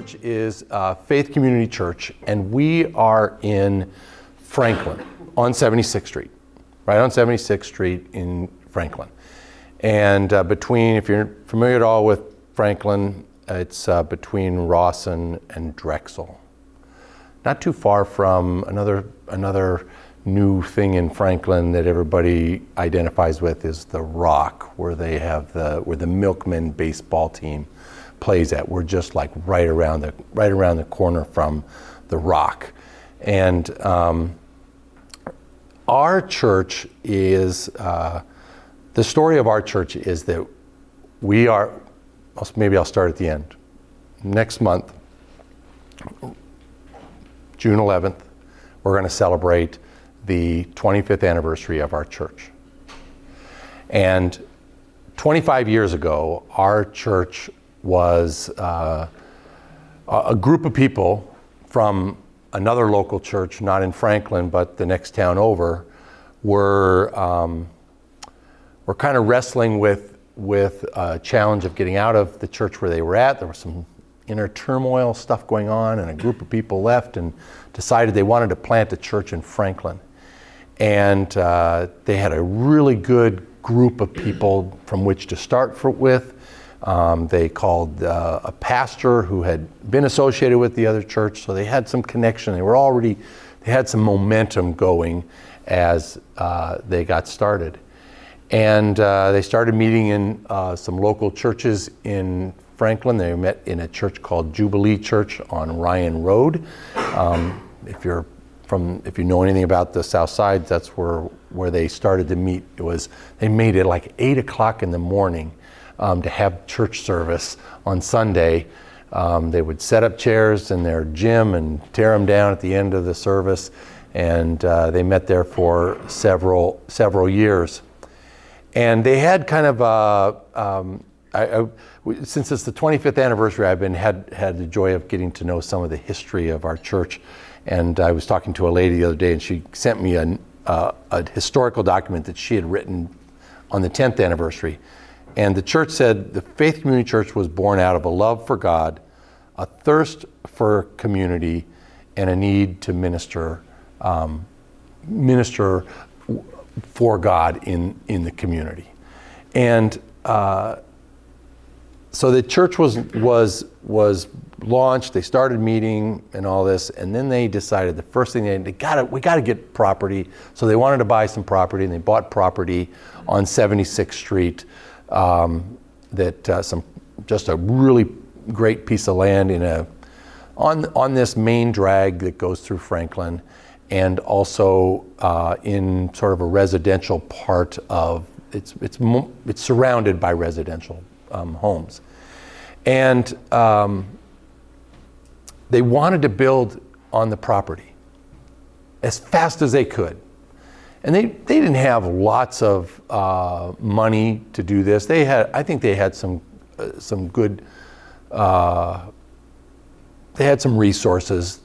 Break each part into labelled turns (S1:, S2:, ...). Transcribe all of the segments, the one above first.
S1: church is uh, Faith Community Church, and we are in Franklin on 76th Street, right on 76th Street in Franklin. And uh, between, if you're familiar at all with Franklin, it's uh, between Rawson and Drexel. Not too far from another, another new thing in Franklin that everybody identifies with is the Rock, where they have the, where the Milkmen baseball team plays at. We're just like right around the right around the corner from the Rock, and um, our church is uh, the story of our church is that we are. Maybe I'll start at the end. Next month, June 11th, we're going to celebrate the 25th anniversary of our church. And 25 years ago, our church was uh, a group of people from another local church, not in Franklin, but the next town over, were, um, were kind of wrestling with, with a challenge of getting out of the church where they were at. There was some inner turmoil stuff going on, and a group of people left and decided they wanted to plant a church in Franklin. And uh, they had a really good group of people from which to start for, with. Um, they called uh, a pastor who had been associated with the other church, so they had some connection. They were already, they had some momentum going as uh, they got started. And uh, they started meeting in uh, some local churches in Franklin. They met in a church called Jubilee Church on Ryan Road. Um, if you're from, if you know anything about the South Side, that's where where they started to meet. It was they made it like eight o'clock in the morning um, to have church service on Sunday. Um, they would set up chairs in their gym and tear them down at the end of the service, and uh, they met there for several several years. And they had kind of a, um, I, I, since it's the 25th anniversary, I've been had had the joy of getting to know some of the history of our church. And I was talking to a lady the other day, and she sent me a, uh, a historical document that she had written on the 10th anniversary. And the church said the Faith Community Church was born out of a love for God, a thirst for community, and a need to minister, um, minister for God in, in the community. And uh, so the church was, was, was launched, they started meeting and all this, and then they decided the first thing they, they got we got to get property. So they wanted to buy some property, and they bought property on 76th Street um, that uh, some just a really great piece of land in a on on this main drag that goes through Franklin, and also uh, in sort of a residential part of it's it's it's surrounded by residential um, homes, and um, they wanted to build on the property as fast as they could. And they, they didn't have lots of uh, money to do this. They had, I think they had some, uh, some good, uh, they had some resources.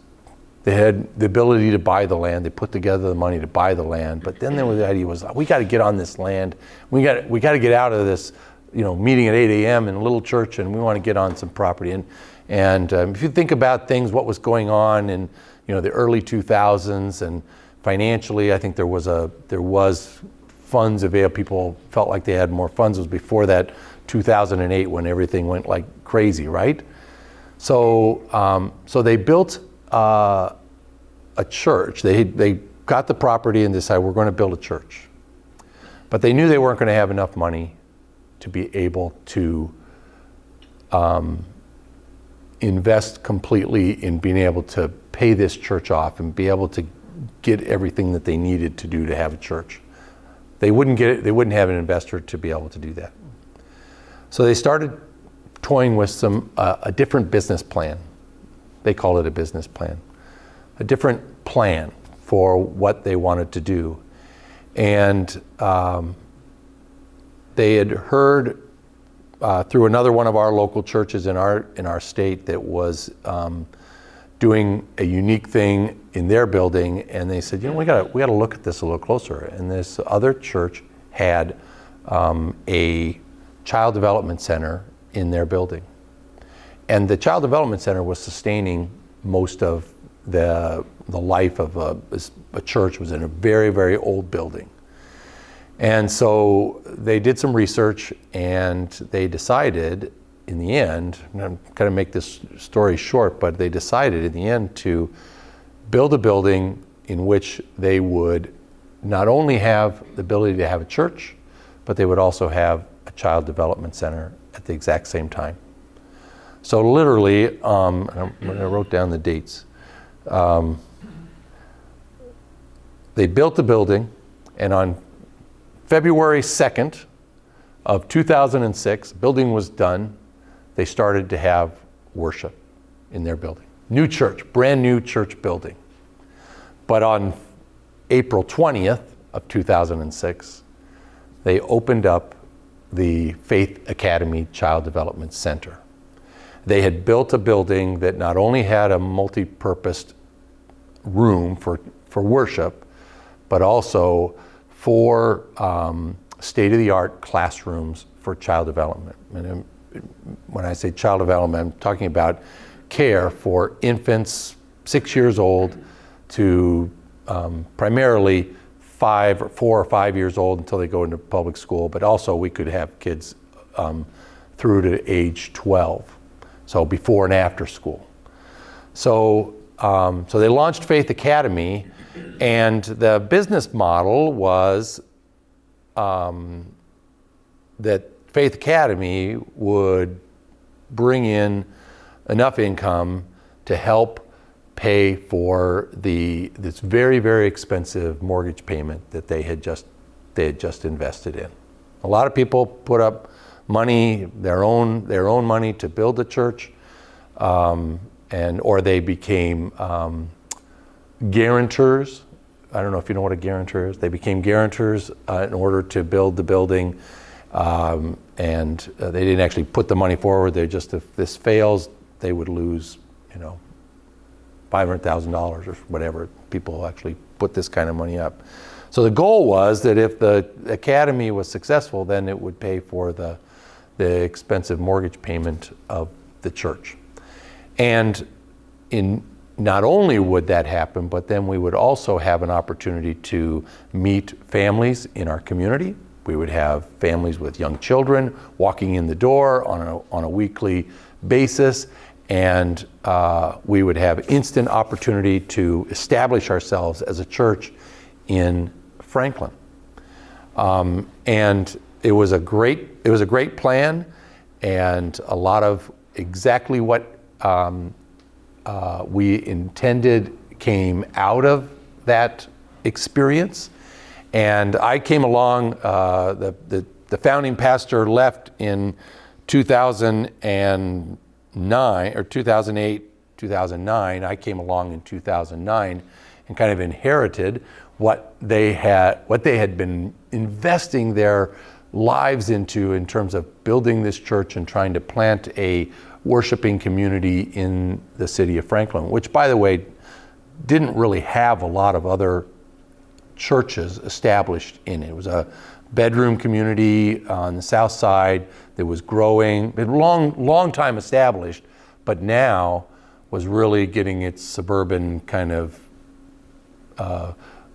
S1: They had the ability to buy the land. They put together the money to buy the land. But then there was the idea was, we got to get on this land. We got, we got to get out of this, you know, meeting at 8 a.m. in a little church, and we want to get on some property. And, and um, if you think about things, what was going on in, you know, the early 2000s and financially. I think there was a there was funds available. People felt like they had more funds. It was before that 2008 when everything went like crazy, right? So um, so they built uh, a church. They they got the property and decided we're going to build a church, but they knew they weren't going to have enough money to be able to. Um, invest completely in being able to pay this church off and be able to get everything that they needed to do to have a church. They wouldn't get it, they wouldn't have an investor to be able to do that. So they started toying with some uh, a different business plan. They called it a business plan. A different plan for what they wanted to do. And um, they had heard uh, through another one of our local churches in our in our state that was um, doing a unique thing in their building, and they said, you know, we got we got to look at this a little closer. And this other church had um, a child development center in their building, and the Child Development Center was sustaining most of the, the life of a, a church was in a very, very old building. And so they did some research and they decided in the end, I'm going to make this story short, but they decided in the end to build a building in which they would not only have the ability to have a church, but they would also have a child development center at the exact same time. So literally, um, I wrote down the dates. Um, they built the building, and on February 2nd of 2006, building was done. They started to have worship in their building. New church, brand new church building. But on April 20th of 2006, they opened up the Faith Academy Child Development Center. They had built a building that not only had a multi purposed room for, for worship, but also four um, state of the art classrooms for child development. And when I say child development, I'm talking about care for infants six years old to um, primarily five or four or five years old until they go into public school, but also we could have kids um, through to age 12, so before and after school. So, um, so they launched Faith Academy, and the business model was um, that Faith Academy would bring in enough income to help pay for the this very very expensive mortgage payment that they had just they had just invested in. A lot of people put up money their own their own money to build the church, um, and or they became um, guarantors. I don't know if you know what a guarantor is. They became guarantors uh, in order to build the building, um, and uh, they didn't actually put the money forward. They just if this fails, they would lose, you know, $500,000 or whatever people actually put this kind of money up. So the goal was that if the academy was successful, then it would pay for the, the expensive mortgage payment of the church. And in not only would that happen, but then we would also have an opportunity to meet families in our community. We would have families with young children walking in the door on a, on a weekly basis and uh, we would have instant opportunity to establish ourselves as a church in Franklin. Um, and it was a great it was a great plan, and a lot of exactly what um, uh, we intended came out of that experience. And I came along. Uh, the, the the founding pastor left in 2009 or 2008, 2009. I came along in 2009 and kind of inherited what they had what they had been investing their lives into in terms of building this church and trying to plant a worshiping community in the city of Franklin, which by the way didn't really have a lot of other churches established in it. It was a bedroom community on the south side that was growing, long, long time established, but now was really getting its suburban kind of uh,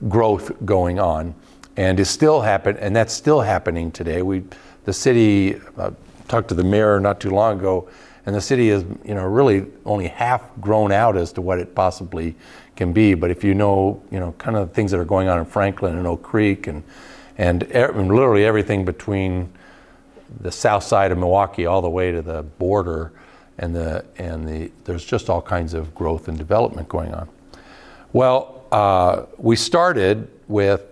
S1: growth going on, and is still happen, and that's still happening today. We, the city, uh, talked to the mayor not too long ago, and the city is, you know, really only half grown out as to what it possibly can be. But if you know, you know, kind of things that are going on in Franklin and Oak Creek and and, and literally everything between the south side of Milwaukee all the way to the border, and the and the there's just all kinds of growth and development going on. Well, uh, we started with,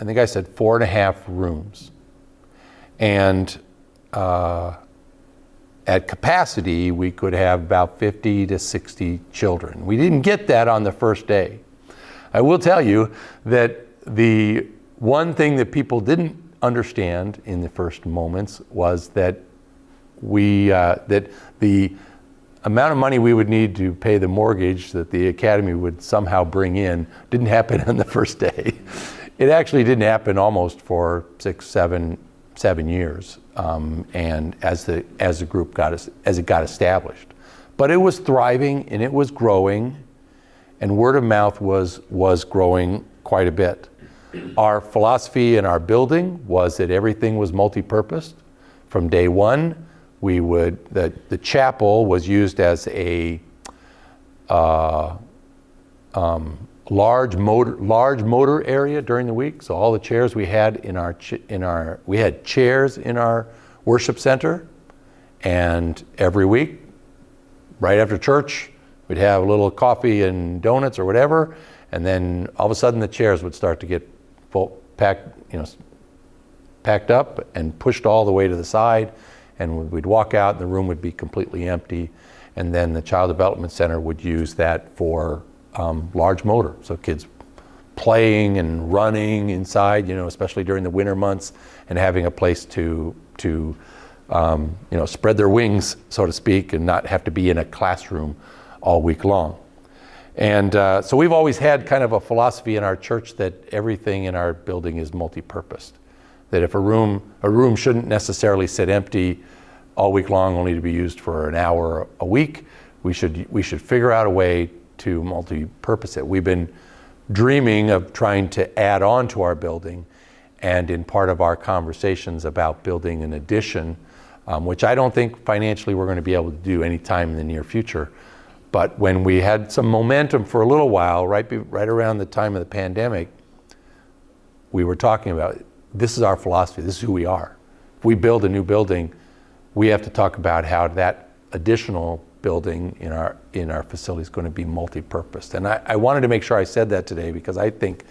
S1: I think I said four and a half rooms, and uh, at capacity we could have about 50 to 60 children. We didn't get that on the first day. I will tell you that the one thing that people didn't understand in the first moments was that we uh, that the amount of money we would need to pay the mortgage that the academy would somehow bring in didn't happen on the first day. It actually didn't happen almost for six, seven, seven years, um, and as the as the group got as it got established. But it was thriving and it was growing, and word of mouth was, was growing quite a bit. Our philosophy in our building was that everything was multi purposed. From day one, we would, the, the chapel was used as a uh, um, large motor large motor area during the week. So all the chairs we had in our in our we had chairs in our worship center, and every week, right after church, we'd have a little coffee and donuts or whatever, and then all of a sudden the chairs would start to get full packed, you know, packed up and pushed all the way to the side, and we'd walk out and the room would be completely empty, and then the child development center would use that for um, large motor. So kids playing and running inside, you know, especially during the winter months, and having a place to to um, you know spread their wings, so to speak, and not have to be in a classroom all week long. And uh, so we've always had kind of a philosophy in our church that everything in our building is multi-purposed. That if a room a room shouldn't necessarily sit empty all week long, only to be used for an hour a week, we should we should figure out a way to multi-purpose it. We've been dreaming of trying to add on to our building, and in part of our conversations about building an addition, um, which I don't think financially we're going to be able to do anytime in the near future. But when we had some momentum for a little while, right, right around the time of the pandemic, we were talking about this is our philosophy, this is who we are. If we build a new building, we have to talk about how that additional building in our in our facility is going to be multi-purposed. And I, I, wanted to make sure I said that today because I think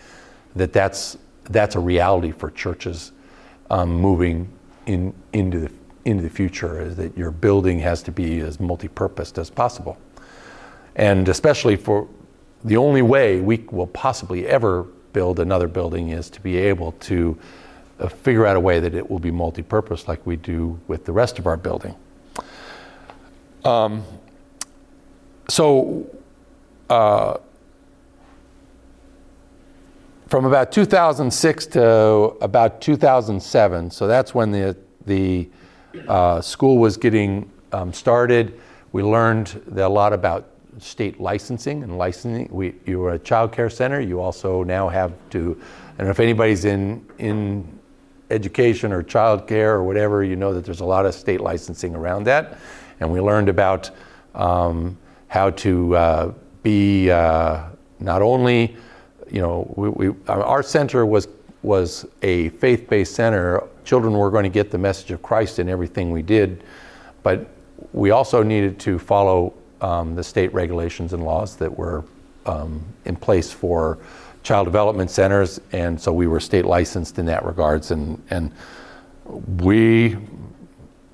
S1: that that's that's a reality for churches um, moving in into the into the future is that your building has to be as multi-purposed as possible. And especially for the only way we will possibly ever build another building is to be able to uh, figure out a way that it will be multi-purpose like we do with the rest of our building. Um, so uh, from about 2006 to about 2007, so that's when the, the uh, school was getting um, started. We learned a lot about state licensing and licensing. We, you were a child care center. You also now have to, know if anybody's in, in education or child care or whatever, you know that there's a lot of state licensing around that. And we learned about um, how to uh, be uh, not only, you know, we, we, our center was was a faith-based center. Children were going to get the message of Christ in everything we did, but we also needed to follow um, the state regulations and laws that were um, in place for child development centers, and so we were state licensed in that regards, and and we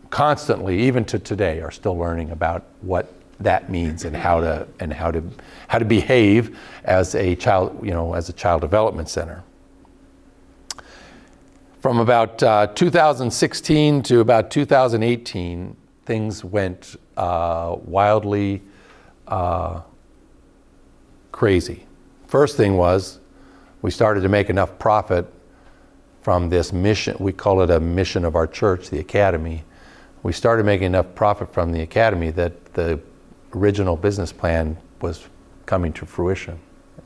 S1: constantly, even to today, are still learning about what that means and how to and how to how to behave as a child you know as a child development center. From about uh, 2016 to about 2018, things went uh, wildly uh, crazy. First thing was we started to make enough profit from this mission. We call it a mission of our church, the academy. We started making enough profit from the academy that the original business plan was coming to fruition.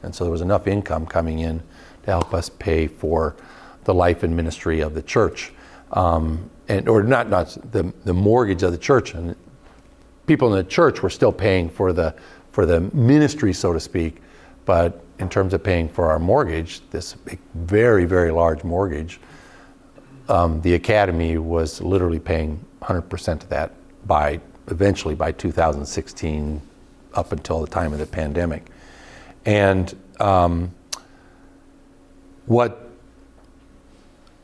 S1: And so there was enough income coming in to help us pay for the life and ministry of the church. Um, and, or not, not the, the mortgage of the church. And people in the church were still paying for the, for the ministry, so to speak. But in terms of paying for our mortgage, this very, very large mortgage, um, the academy was literally paying 100% of that by eventually by 2016 up until the time of the pandemic. And um, what,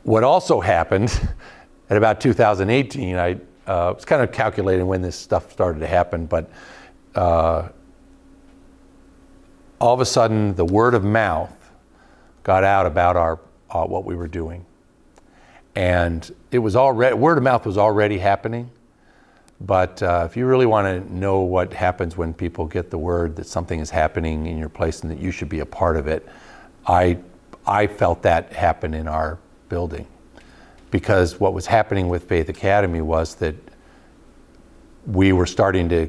S1: what also happened at about 2018, I uh, was kind of calculating when this stuff started to happen, but uh, all of a sudden the word of mouth got out about our, uh, what we were doing. And it was already, word of mouth was already happening but uh, if you really want to know what happens when people get the word that something is happening in your place and that you should be a part of it, I, I felt that happen in our building. Because what was happening with Faith Academy was that we were starting to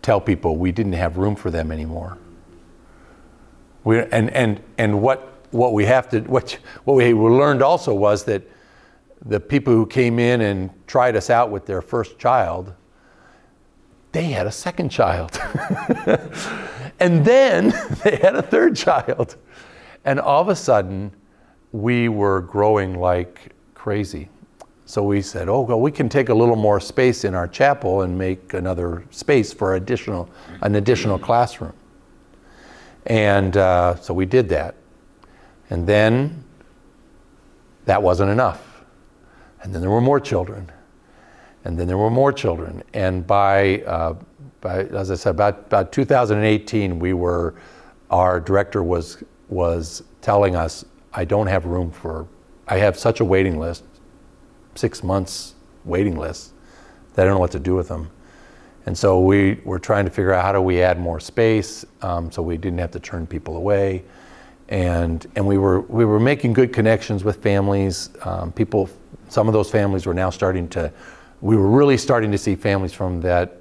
S1: tell people we didn't have room for them anymore. We, and, and, and what, what we have to, what, what we learned also was that the people who came in and tried us out with their first child, they had a second child. and then they had a third child. And all of a sudden, we were growing like crazy. So we said, oh, well, we can take a little more space in our chapel and make another space for additional, an additional classroom. And uh, so we did that. And then that wasn't enough. And then there were more children. And then there were more children. And by, uh, by as I said, about, about 2018, we were, our director was, was telling us, I don't have room for, I have such a waiting list six months waiting lists that I don't know what to do with them. And so we were trying to figure out how do we add more space um, so we didn't have to turn people away. And, and we, were, we were making good connections with families. Um, people, some of those families were now starting to, we were really starting to see families from that,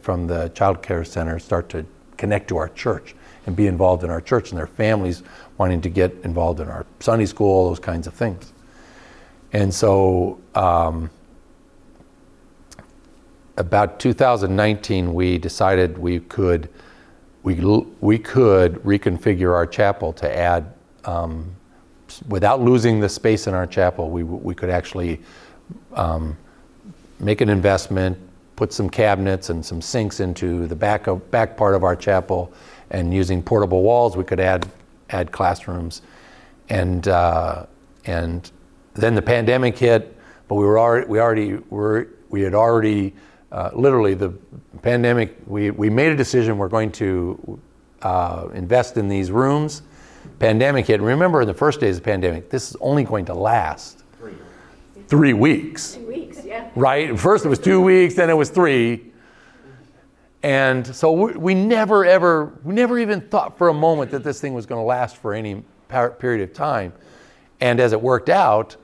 S1: from the child care center start to connect to our church and be involved in our church and their families wanting to get involved in our Sunday school, those kinds of things. And so, um, about 2019, we decided we could we we could reconfigure our chapel to add um, without losing the space in our chapel. We we could actually um, make an investment, put some cabinets and some sinks into the back of back part of our chapel, and using portable walls, we could add add classrooms, and uh, and then the pandemic hit, but we were already, we already were, we had already, uh, literally the pandemic, we, we made a decision we're going to uh, invest in these rooms. Pandemic hit. Remember in the first days of the pandemic, this is only going to last three, three weeks.
S2: Three weeks, yeah.
S1: Right? First it was two weeks, then it was three. And so we, we never ever, we never even thought for a moment that this thing was going to last for any period of time. And as it worked out,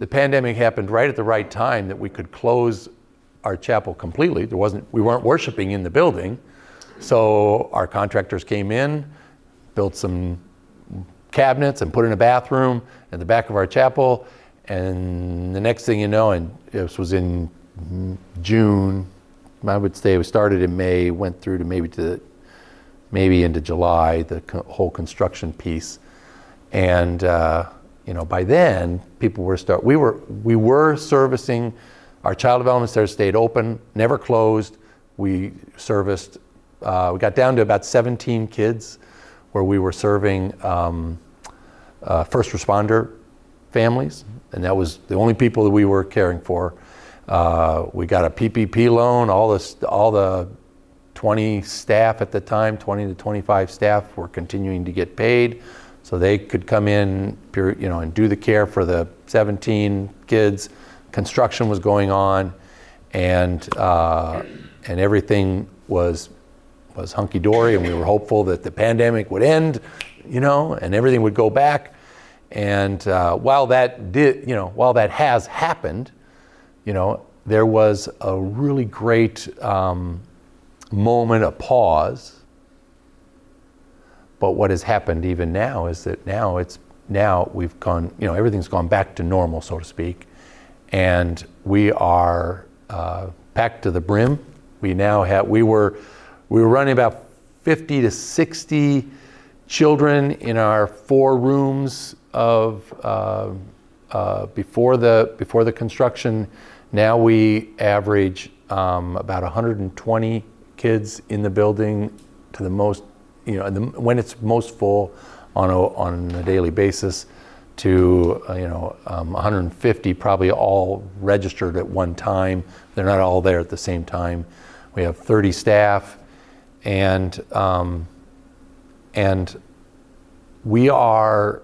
S1: the pandemic happened right at the right time that we could close our chapel completely. There wasn't, we weren't worshiping in the building. So our contractors came in, built some cabinets and put in a bathroom in the back of our chapel. And the next thing you know, and this was in June, I would say we started in May, went through to maybe to maybe into July, the whole construction piece. And uh, you know, by then people were start. We were we were servicing. Our child development center stayed open, never closed. We serviced. Uh, we got down to about 17 kids, where we were serving um, uh, first responder families, and that was the only people that we were caring for. Uh, we got a PPP loan. All the all the 20 staff at the time, 20 to 25 staff, were continuing to get paid. So they could come in, you know, and do the care for the 17 kids. Construction was going on, and uh, and everything was was hunky dory, and we were hopeful that the pandemic would end, you know, and everything would go back. And uh, while that did, you know, while that has happened, you know, there was a really great um, moment, a pause but what has happened even now is that now it's now we've gone, you know, everything's gone back to normal, so to speak, and we are uh, packed to the brim. We now have we were we were running about 50 to 60 children in our four rooms of uh, uh, before the before the construction. Now we average um, about 120 kids in the building to the most you know, the, when it's most full on a, on a daily basis to, uh, you know, um, 150 probably all registered at one time. They're not all there at the same time. We have 30 staff and, um, and we are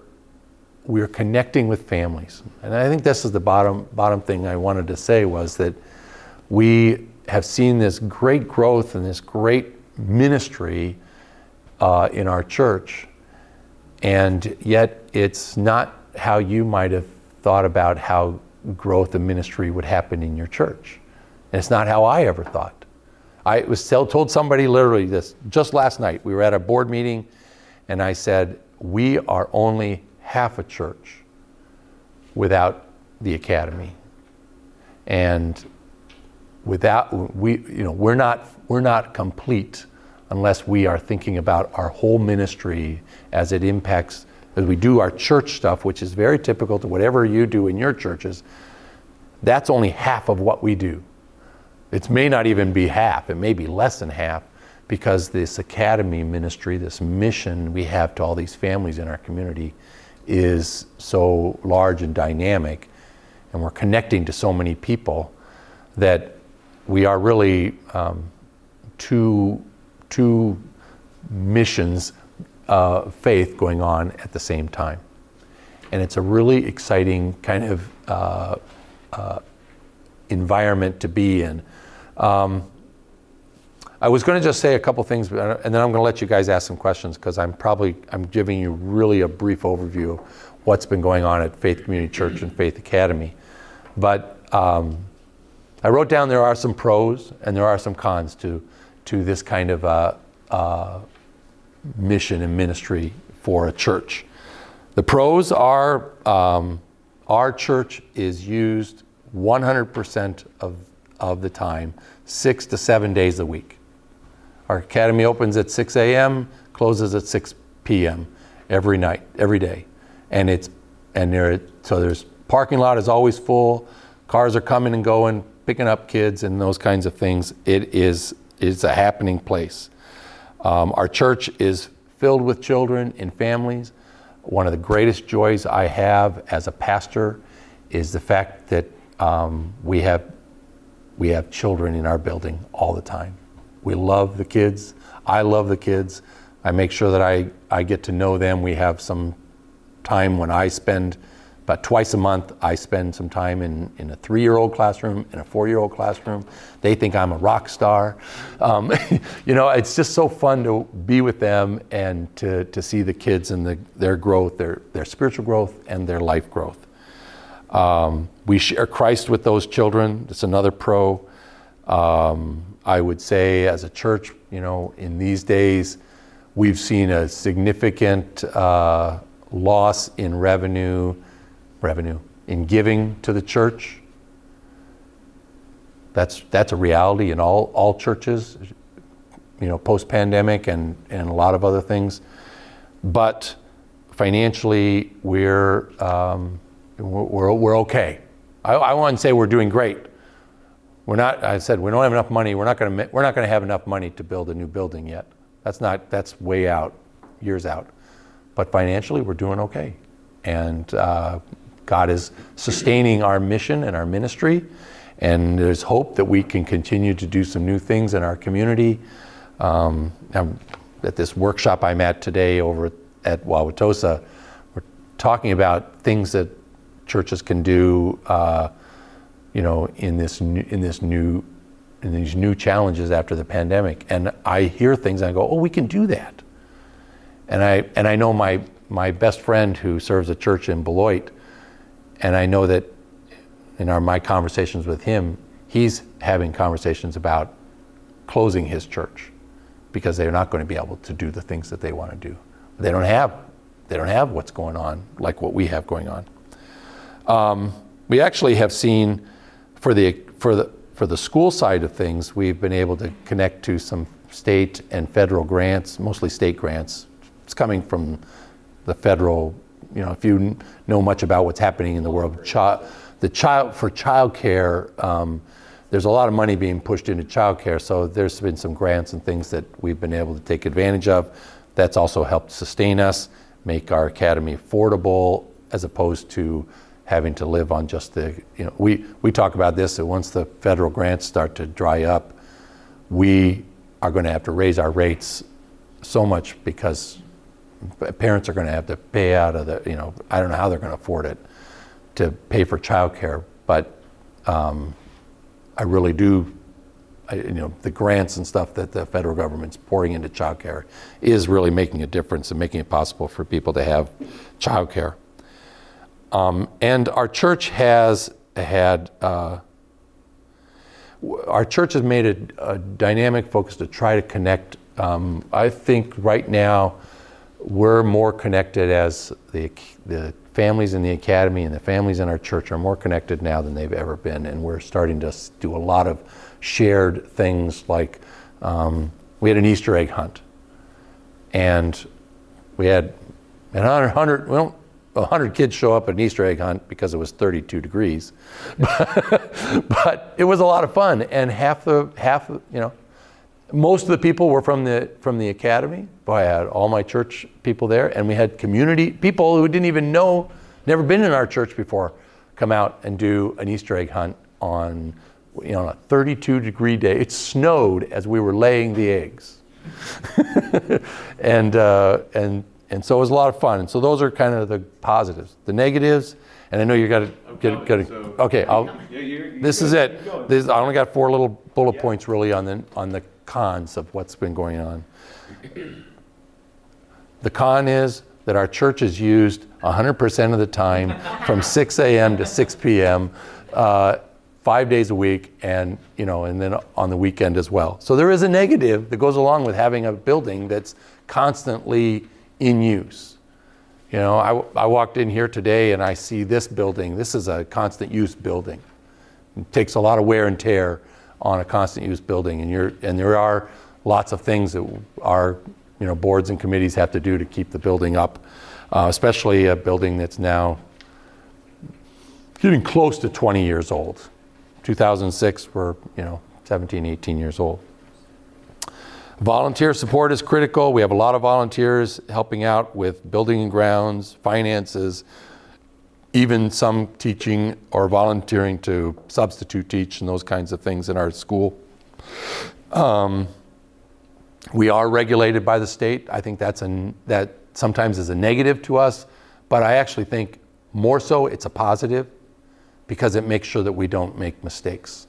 S1: we're connecting with families. And I think this is the bottom bottom thing I wanted to say was that we have seen this great growth and this great ministry uh, in our church, and yet it's not how you might have thought about how growth and ministry would happen in your church. And it's not how I ever thought. I was told somebody literally this just last night. We were at a board meeting, and I said, We are only half a church without the academy. And without we you know we're not we're not complete unless we are thinking about our whole ministry as it impacts as we do our church stuff which is very typical to whatever you do in your churches that's only half of what we do it may not even be half it may be less than half because this academy ministry this mission we have to all these families in our community is so large and dynamic and we're connecting to so many people that we are really um, two, two missions uh, faith going on at the same time. And it's a really exciting kind of uh, uh, environment to be in. Um, I was going to just say a couple things, and then I'm going to let you guys ask some questions because I'm probably I'm giving you really a brief overview of what's been going on at Faith Community Church and Faith Academy. But um, I wrote down there are some pros and there are some cons to, to this kind of uh, uh, mission and ministry for a church. The pros are um, our church is used 100% of, of the time, six to seven days a week. Our academy opens at 6 a.m., closes at 6 p.m. every night, every day, and it's and there so there's parking lot is always full, cars are coming and going, picking up kids and those kinds of things. It is it's a happening place. Um, our church is filled with children and families. One of the greatest joys I have as a pastor is the fact that um, we have we have children in our building all the time. We love the kids. I love the kids. I make sure that I, I get to know them. We have some time when I spend about twice a month, I spend some time in, in a three year old classroom, in a four year old classroom. They think I'm a rock star. Um, you know, it's just so fun to be with them and to, to see the kids and the, their growth, their, their spiritual growth, and their life growth. Um, we share Christ with those children. It's another pro. Um, I would say, as a church, you know, in these days, we've seen a significant uh, loss in revenue revenue in giving to the church. That's, that's a reality in all, all churches, you know, post pandemic and, and a lot of other things. But financially, we're, um, we're, we're okay. I, I wouldn't say we're doing great. We're not, I said, we don't have enough money. We're not going to, we're not going to have enough money to build a new building yet. That's not, that's way out, years out. But financially, we're doing okay. And uh, God is sustaining our mission and our ministry, and there's hope that we can continue to do some new things in our community. Um, at this workshop I'm at today over at Wauwatosa, we're talking about things that churches can do, uh, you know, in this new, in this new in these new challenges after the pandemic. And I hear things and I go, "Oh, we can do that." And I and I know my my best friend who serves a church in Beloit and I know that in our my conversations with him, he's having conversations about closing his church because they're not going to be able to do the things that they want to do. They don't have they don't have what's going on like what we have going on. Um, we actually have seen for the for the for the school side of things, we've been able to connect to some state and federal grants, mostly state grants. It's coming from the federal you know, if you know much about what's happening in the world, child, the child for childcare, um, there's a lot of money being pushed into childcare. So there's been some grants and things that we've been able to take advantage of. That's also helped sustain us, make our academy affordable, as opposed to having to live on just the, you know, we, we talk about this that once the federal grants start to dry up, we are going to have to raise our rates so much because parents are going to have to pay out of the, you know, I don't know how they're going to afford it to pay for childcare, but um, I really do, I, you know, the grants and stuff that the federal government's pouring into childcare is really making a difference and making it possible for people to have childcare. Um, and our church has had, uh, our church has made a, a dynamic focus to try to connect. Um, I think right now we're more connected as the, the families in the academy and the families in our church are more connected now than they've ever been. And we're starting to do a lot of shared things like um, we had an Easter egg hunt. And we had a 100, 100, well, 100 kids show up at an Easter egg hunt because it was 32 degrees. but it was a lot of fun. And half the, half, you know, most of the people were from the from the academy. Boy, I had all my church people there, and we had community people who didn't even know, never been in our church before, come out and do an Easter egg hunt on, you know, on a 32 degree day. It snowed as we were laying the eggs, and uh, and and so it was a lot of fun. And so those are kind of the positives. The negatives, and I know you got to get got to.
S2: so-
S1: Okay, I'll.
S2: Yeah, you're- you're
S1: This is it. This, I only got four little bullet
S2: Yeah.
S1: points really on the, on the cons of what's been going on. The con is that our church is used 100% of the time from 6 a.m. to 6 p.m., uh, five days a week, and you know, and then on the weekend as well. So there is a negative that goes along with having a building that's constantly in use. You know, I, I walked in here today and I see this building. This is a constant use building. It takes a lot of wear and tear on a constant use building, and you're and there are lots of things that our you know boards and committees have to do to keep the building up, uh, especially a building that's now getting close to 20 years old. 2006, we're you know 17, 18 years old. Volunteer support is critical. We have a lot of volunteers helping out with building and grounds, finances, even some teaching or volunteering to substitute teach and those kinds of things in our school. Um, we are regulated by the state. I think that's that sometimes is a negative to us, but I actually think more so it's a positive because it makes sure that we don't make mistakes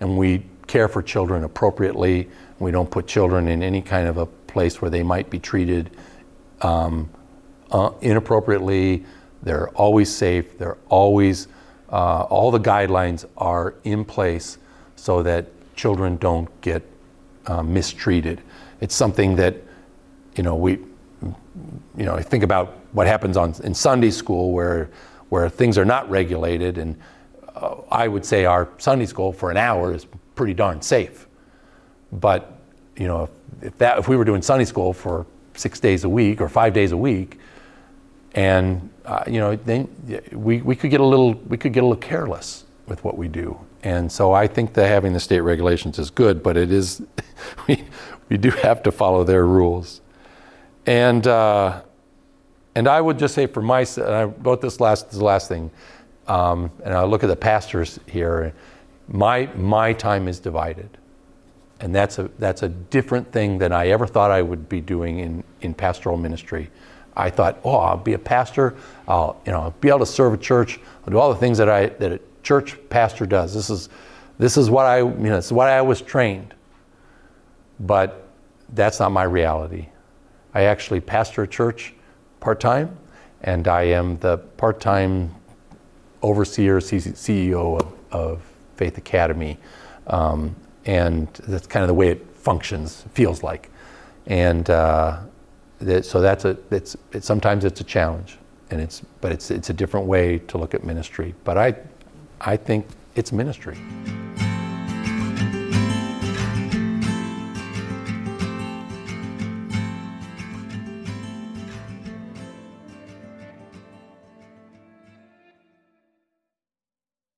S1: and we care for children appropriately. We don't put children in any kind of a place where they might be treated um, uh, inappropriately. They're always safe. They're always, uh, all the guidelines are in place so that children don't get uh, mistreated. It's something that, you know, we, you know, think about what happens on in Sunday school where where things are not regulated, and uh, I would say our Sunday school for an hour is pretty darn safe. But you know, if, if that if we were doing Sunday school for six days a week or five days a week, and uh, you know, then we, we could get a little we could get a little careless with what we do. And so I think that having the state regulations is good, but it is we we do have to follow their rules. And uh, and I would just say for my and I wrote this last this last thing, um, and I look at the pastors here. My my time is divided, and that's a that's a different thing than I ever thought I would be doing in in pastoral ministry. I thought, oh, I'll be a pastor. I'll you know be able to serve a church. I'll do all the things that I that a church pastor does. This is this is what I you know this is what I was trained. But that's not my reality. I actually pastor a church part time, and I am the part time overseer, CEO of, of Faith Academy. Um, and that's kind of the way it functions, feels like. And uh, that, so that's a, it's, it, sometimes it's a challenge, and it's, but it's, it's a different way to look at ministry. But I, I think it's ministry.